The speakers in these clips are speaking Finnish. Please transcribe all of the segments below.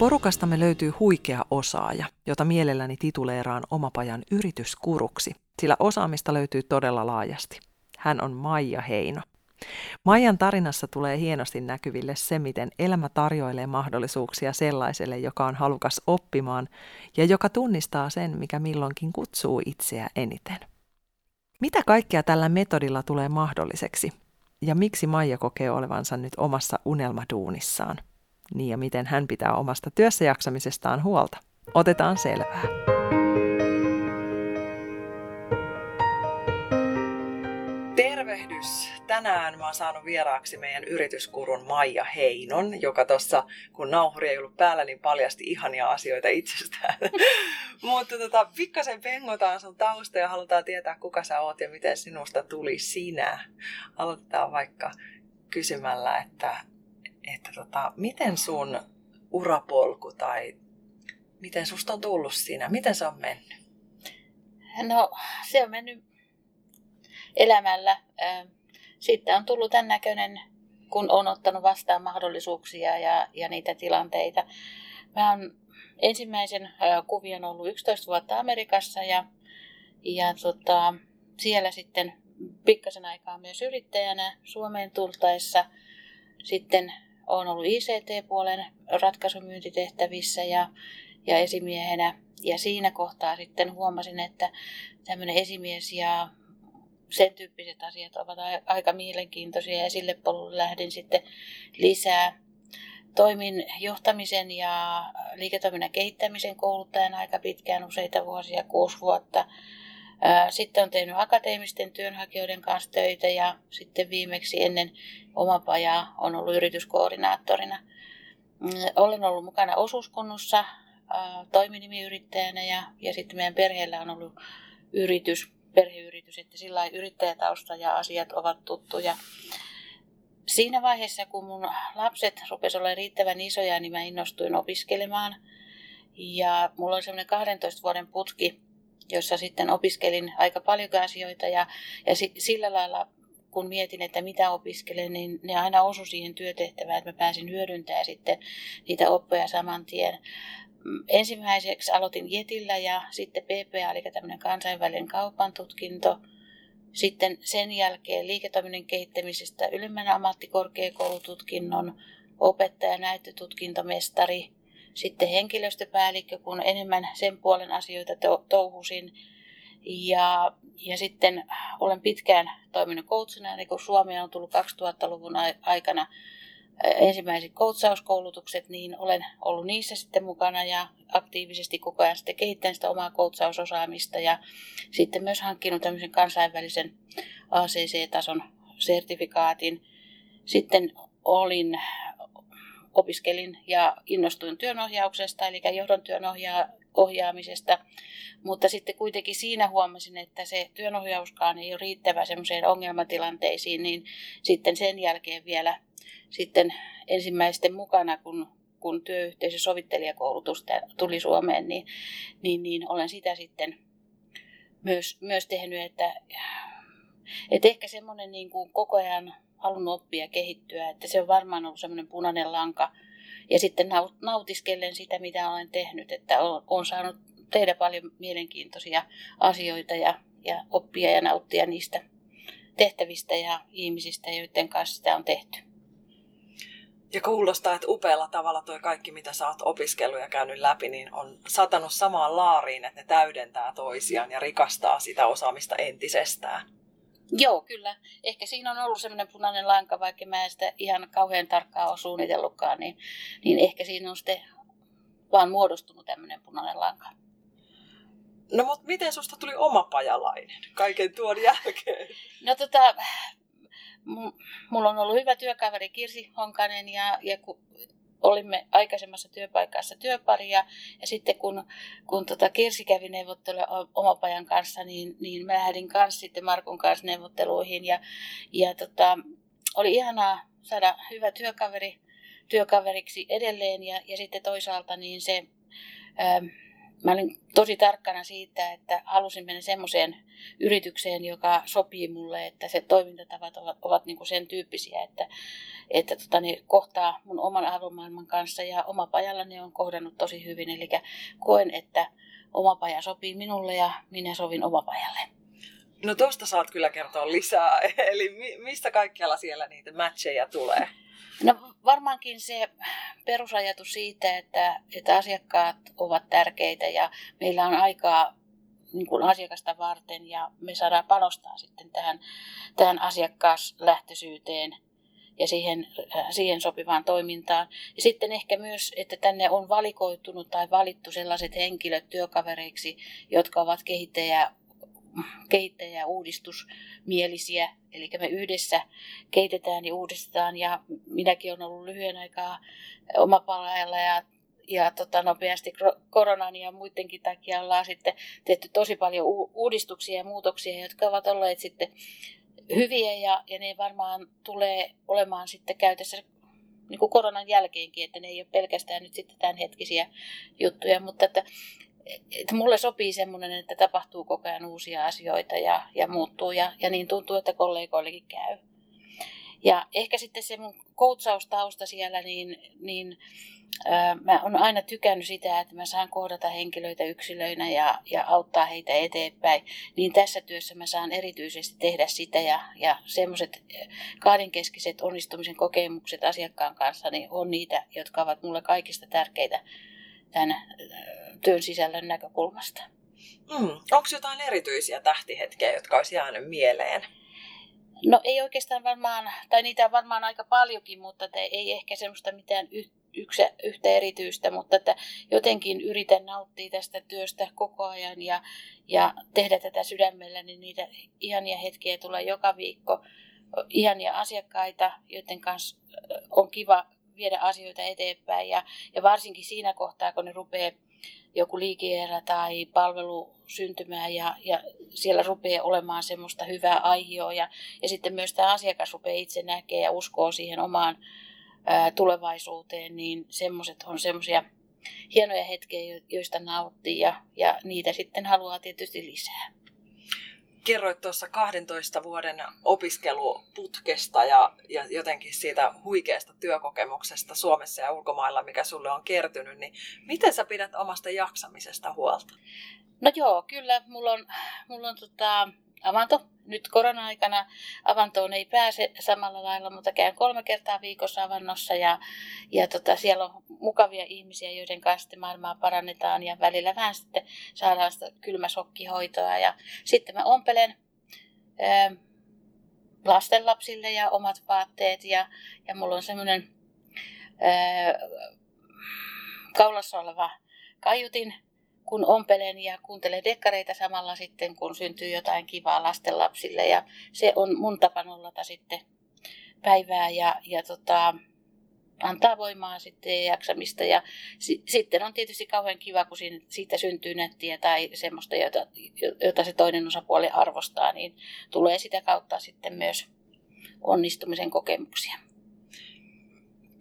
Porukastamme löytyy huikea osaaja, jota mielelläni tituleeraan omapajan yrityskuruksi, sillä osaamista löytyy todella laajasti. Hän on Maija Heino. Maijan tarinassa tulee hienosti näkyville se, miten elämä tarjoilee mahdollisuuksia sellaiselle, joka on halukas oppimaan ja joka tunnistaa sen, mikä milloinkin kutsuu itseä eniten. Mitä kaikkea tällä metodilla tulee mahdolliseksi? Ja miksi Maija kokee olevansa nyt omassa unelmaduunissaan? Niin ja miten hän pitää omasta työssäjaksamisestaan huolta? Otetaan selvää. Tervehdys! Tänään mä oon saanut vieraaksi meidän yrityskurun Maija Heinon, joka tuossa, kun nauhuri ei ollut päällä, niin paljasti ihania asioita itsestään. Mutta tota, pikkasen pengotaan sun tausta ja halutaan tietää, kuka sä oot ja miten sinusta tuli sinä. Aloitetaan vaikka kysymällä, että että tota, miten sun urapolku tai miten susta on tullut siinä? Miten se on mennyt? No, se on mennyt elämällä. Sitten on tullut tämän näköinen, kun on ottanut vastaan mahdollisuuksia ja, ja niitä tilanteita. Mä oon ensimmäisen kuvion ollut 11 vuotta Amerikassa ja, ja tota, siellä sitten pikkasen aikaa myös yrittäjänä Suomeen tultaessa. Sitten olen ollut ICT-puolen ratkaisumyyntitehtävissä ja, ja esimiehenä. Ja siinä kohtaa sitten huomasin, että tämmöinen esimies ja sen tyyppiset asiat ovat aika mielenkiintoisia ja sille polulle lähdin sitten lisää. Toimin johtamisen ja liiketoiminnan kehittämisen kouluttajan aika pitkään, useita vuosia, kuusi vuotta. Sitten on tehnyt akateemisten työnhakijoiden kanssa töitä ja sitten viimeksi ennen omapajaa on ollut yrityskoordinaattorina. Mm, olen ollut mukana osuuskunnussa toiminimiyrittäjänä ja, ja sitten meidän perheellä on ollut yritys, perheyritys, että sillä yrittäjätausta ja asiat ovat tuttuja. Siinä vaiheessa, kun mun lapset rupesivat olla riittävän isoja, niin mä innostuin opiskelemaan. Ja mulla oli semmoinen 12 vuoden putki, jossa sitten opiskelin aika paljon asioita ja, ja sillä lailla kun mietin, että mitä opiskelen, niin ne aina osu siihen työtehtävään, että mä pääsin hyödyntämään sitten niitä oppoja saman tien. Mm, ensimmäiseksi aloitin Jetillä ja sitten PPA, eli tämmöinen kansainvälinen kaupan tutkinto. Sitten sen jälkeen liiketoiminnan kehittämisestä ylemmän ammattikorkeakoulututkinnon, opettaja näyttötutkintomestari, sitten henkilöstöpäällikkö, kun enemmän sen puolen asioita touhusin. Ja, ja sitten olen pitkään toiminut coachina, eli kun Suomi on tullut 2000-luvun aikana ensimmäiset koutsauskoulutukset, niin olen ollut niissä sitten mukana ja aktiivisesti koko ajan sitten kehittänyt sitä omaa koutsausosaamista ja sitten myös hankkinut tämmöisen kansainvälisen ACC-tason sertifikaatin. Sitten olin opiskelin ja innostuin työnohjauksesta, eli johdon ohjaamisesta, mutta sitten kuitenkin siinä huomasin, että se työnohjauskaan ei ole riittävä semmoiseen ongelmatilanteisiin, niin sitten sen jälkeen vielä sitten ensimmäisten mukana, kun, kun työyhteisösovittelijakoulutus tuli Suomeen, niin, niin, niin olen sitä sitten myös, myös tehnyt, että, että ehkä semmoinen niin kuin koko ajan halunnut oppia ja kehittyä. Että se on varmaan ollut semmoinen punainen lanka. Ja sitten nautiskellen sitä, mitä olen tehnyt, että olen saanut tehdä paljon mielenkiintoisia asioita ja, ja oppia ja nauttia niistä tehtävistä ja ihmisistä, joiden kanssa sitä on tehty. Ja kuulostaa, että upealla tavalla tuo kaikki, mitä sä oot opiskellut ja käynyt läpi, niin on satanut samaan laariin, että ne täydentää toisiaan ja rikastaa sitä osaamista entisestään. Joo, kyllä. Ehkä siinä on ollut semmoinen punainen lanka, vaikka mä en sitä ihan kauhean tarkkaan ole suunnitellutkaan, niin, niin ehkä siinä on sitten vaan muodostunut tämmöinen punainen lanka. No mutta miten susta tuli oma pajalainen kaiken tuon jälkeen? No tota, mulla on ollut hyvä työkaveri Kirsi Honkanen ja, ja olimme aikaisemmassa työpaikassa työparia ja sitten kun, kun tota Kirsi kävi neuvotteluja omapajan kanssa, niin, niin mä lähdin kanssa sitten Markun kanssa neuvotteluihin ja, ja tota, oli ihanaa saada hyvä työkaveri työkaveriksi edelleen ja, ja sitten toisaalta niin se, ää, mä olin tosi tarkkana siitä, että halusin mennä semmoiseen yritykseen, joka sopii mulle, että se toimintatavat ovat, ovat niin kuin sen tyyppisiä, että, että tota, ne kohtaa mun oman arvomaailman kanssa ja oma pajalla ne on kohdannut tosi hyvin. Eli koen, että oma paja sopii minulle ja minä sovin oma pajalle. No tuosta saat kyllä kertoa lisää. Eli mistä kaikkialla siellä niitä matcheja tulee? No varmaankin se perusajatus siitä, että, että asiakkaat ovat tärkeitä ja meillä on aikaa niin kuin asiakasta varten ja me saadaan panostaa sitten tähän, tähän asiakkaaslähtöisyyteen ja siihen, siihen sopivaan toimintaan. Ja sitten ehkä myös, että tänne on valikoitunut tai valittu sellaiset henkilöt työkavereiksi, jotka ovat kehittäjä kehittäjä- ja uudistusmielisiä. Eli me yhdessä keitetään ja uudistetaan ja minäkin olen ollut lyhyen aikaa omapalajalla ja ja tota, nopeasti koronan ja muidenkin takia ollaan sitten tehty tosi paljon uudistuksia ja muutoksia, jotka ovat olleet sitten hyviä ja, ja ne varmaan tulee olemaan sitten käytössä niin kuin koronan jälkeenkin, että ne ei ole pelkästään nyt sitten tämän hetkisiä juttuja, mutta että että mulle sopii semmoinen, että tapahtuu koko ajan uusia asioita ja, ja muuttuu ja, ja niin tuntuu, että kollegoillekin käy. Ja ehkä sitten se mun koutsaustausta siellä, niin, niin ää, mä oon aina tykännyt sitä, että mä saan kohdata henkilöitä yksilöinä ja, ja auttaa heitä eteenpäin. Niin tässä työssä mä saan erityisesti tehdä sitä ja, ja semmoiset kahdenkeskiset onnistumisen kokemukset asiakkaan kanssa niin on niitä, jotka ovat mulle kaikista tärkeitä tämän työn sisällön näkökulmasta. Mm. Onko jotain erityisiä tähtihetkiä, jotka olisi jäänyt mieleen? No ei oikeastaan varmaan, tai niitä on varmaan aika paljonkin, mutta ei ehkä semmoista mitään yksi, yhtä erityistä, mutta että jotenkin yritän nauttia tästä työstä koko ajan ja, ja tehdä tätä sydämellä, niin niitä ihania hetkiä tulee joka viikko. Ihania asiakkaita, joiden kanssa on kiva viedä asioita eteenpäin. Ja, ja varsinkin siinä kohtaa, kun ne rupeaa joku liike tai palvelu syntymään ja, ja siellä rupeaa olemaan semmoista hyvää aihioa. Ja, ja sitten myös tämä asiakas rupeaa itse näkee ja uskoo siihen omaan ää, tulevaisuuteen, niin semmoiset on semmoisia hienoja hetkiä, joista nauttii ja, ja niitä sitten haluaa tietysti lisää kerroit tuossa 12 vuoden opiskeluputkesta ja, ja jotenkin siitä huikeasta työkokemuksesta Suomessa ja ulkomailla, mikä sulle on kertynyt, niin miten sä pidät omasta jaksamisesta huolta? No joo, kyllä mulla on, mulla on tota, avanto. Nyt korona-aikana avantoon ei pääse samalla lailla, mutta käyn kolme kertaa viikossa avannossa ja, ja tota, siellä on mukavia ihmisiä, joiden kanssa maailmaa parannetaan ja välillä vähän sitten saadaan sitä kylmäsokkihoitoa. Ja sitten mä ompelen ää, lastenlapsille ja omat vaatteet ja, ja mulla on semmoinen kaulassa oleva kaiutin, kun ompelen ja kuuntelen dekkareita samalla sitten, kun syntyy jotain kivaa lastenlapsille. Ja se on mun tapa nollata sitten päivää ja, ja tota, antaa voimaa sitten ja jaksamista. Ja si, sitten on tietysti kauhean kiva, kun siinä, siitä syntyy nettiä tai semmoista, jota, jota se toinen osapuoli arvostaa, niin tulee sitä kautta sitten myös onnistumisen kokemuksia.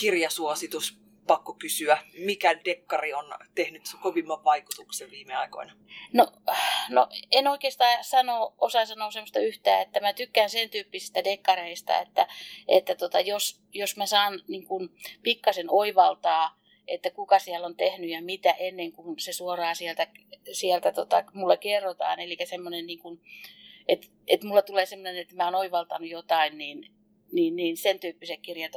Kirjasuositus pakko kysyä, mikä dekkari on tehnyt kovimman vaikutuksen viime aikoina? No, no en oikeastaan sano, osaa sanoa sellaista yhtään, että mä tykkään sen tyyppisistä dekkareista, että, että tota, jos, jos mä saan niin kun, pikkasen oivaltaa, että kuka siellä on tehnyt ja mitä ennen kuin se suoraan sieltä, sieltä tota, mulle kerrotaan. Eli semmoinen, niin että et mulla tulee semmoinen, että mä oon oivaltanut jotain, niin, niin, niin sen tyyppiset kirjat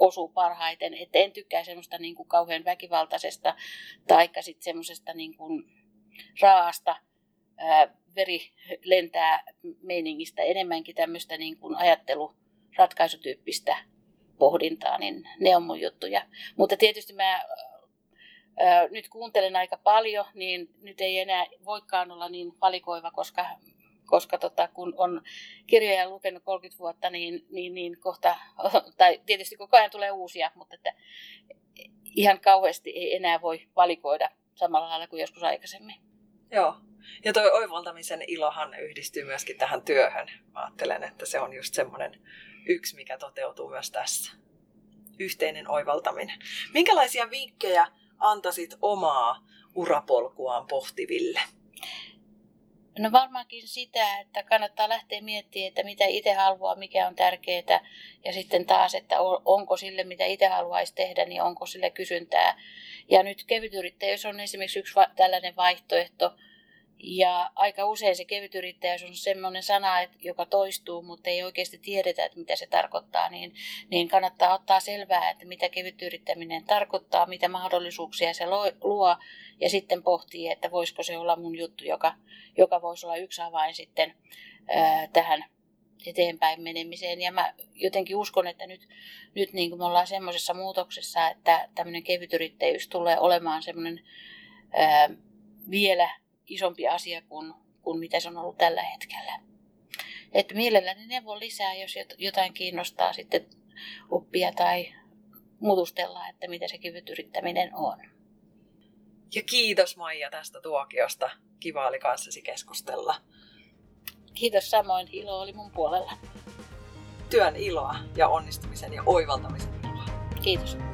osuu parhaiten. Että en tykkää semmoista niin kuin kauhean väkivaltaisesta tai sitten semmoisesta niin kuin raasta ää, veri lentää meiningistä. Enemmänkin tämmöistä niin kuin ajattelu ratkaisutyyppistä pohdintaa, niin ne on mun juttuja. Mutta tietysti mä ää, nyt kuuntelen aika paljon, niin nyt ei enää voikaan olla niin valikoiva, koska koska tota, kun on kirjoja lukenut 30 vuotta, niin, niin, niin kohta, tai tietysti koko ajan tulee uusia, mutta että ihan kauheasti ei enää voi valikoida samalla lailla kuin joskus aikaisemmin. Joo. Ja tuo oivaltamisen ilohan yhdistyy myöskin tähän työhön. Mä ajattelen, että se on just semmoinen yksi, mikä toteutuu myös tässä. Yhteinen oivaltaminen. Minkälaisia vinkkejä antaisit omaa urapolkuaan pohtiville? No varmaankin sitä, että kannattaa lähteä miettimään, että mitä itse haluaa, mikä on tärkeää. Ja sitten taas, että onko sille, mitä itse haluaisi tehdä, niin onko sille kysyntää. Ja nyt kevytyrittäjyys on esimerkiksi yksi tällainen vaihtoehto, ja aika usein se kevytyrittäjyys on semmoinen sana, joka toistuu, mutta ei oikeasti tiedetä, että mitä se tarkoittaa, niin, niin kannattaa ottaa selvää, että mitä kevytyrittäminen tarkoittaa, mitä mahdollisuuksia se luo, ja sitten pohtii, että voisiko se olla mun juttu, joka, joka voisi olla yksi avain sitten ää, tähän eteenpäin menemiseen. Ja mä jotenkin uskon, että nyt, nyt niin kuin me ollaan semmoisessa muutoksessa, että tämmöinen kevytyrittäjyys tulee olemaan semmoinen ää, vielä isompi asia kuin, kuin mitä se on ollut tällä hetkellä. Että mielelläni neuvon lisää, jos jotain kiinnostaa sitten oppia tai mutustella, että mitä se kyvytyrittäminen on. Ja kiitos Maija tästä tuokiosta. Kiva oli kanssasi keskustella. Kiitos samoin. Ilo oli mun puolella. Työn iloa ja onnistumisen ja oivaltamisen iloa. Kiitos.